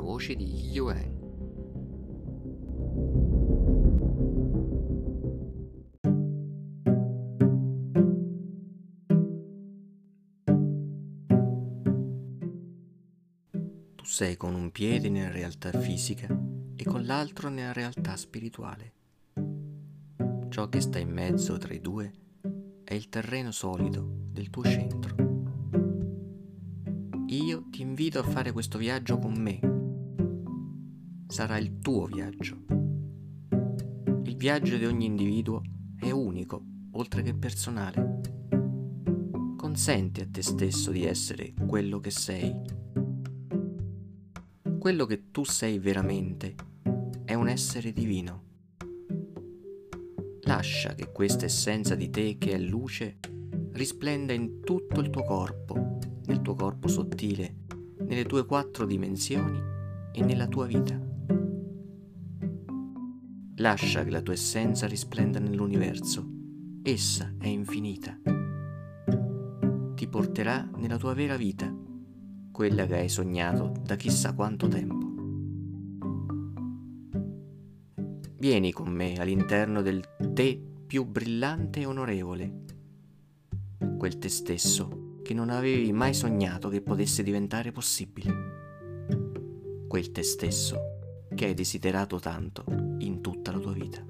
voce di Yuan. Tu sei con un piede nella realtà fisica e con l'altro nella realtà spirituale. Ciò che sta in mezzo tra i due è il terreno solido del tuo centro. Io ti invito a fare questo viaggio con me. Sarà il tuo viaggio. Il viaggio di ogni individuo è unico, oltre che personale. Consenti a te stesso di essere quello che sei. Quello che tu sei veramente è un essere divino. Lascia che questa essenza di te che è luce risplenda in tutto il tuo corpo, nel tuo corpo sottile, nelle tue quattro dimensioni e nella tua vita. Lascia che la tua essenza risplenda nell'universo. Essa è infinita. Ti porterà nella tua vera vita, quella che hai sognato da chissà quanto tempo. Vieni con me all'interno del te più brillante e onorevole quel te stesso che non avevi mai sognato che potesse diventare possibile. Quel te stesso che hai desiderato tanto in tutta la tua vita.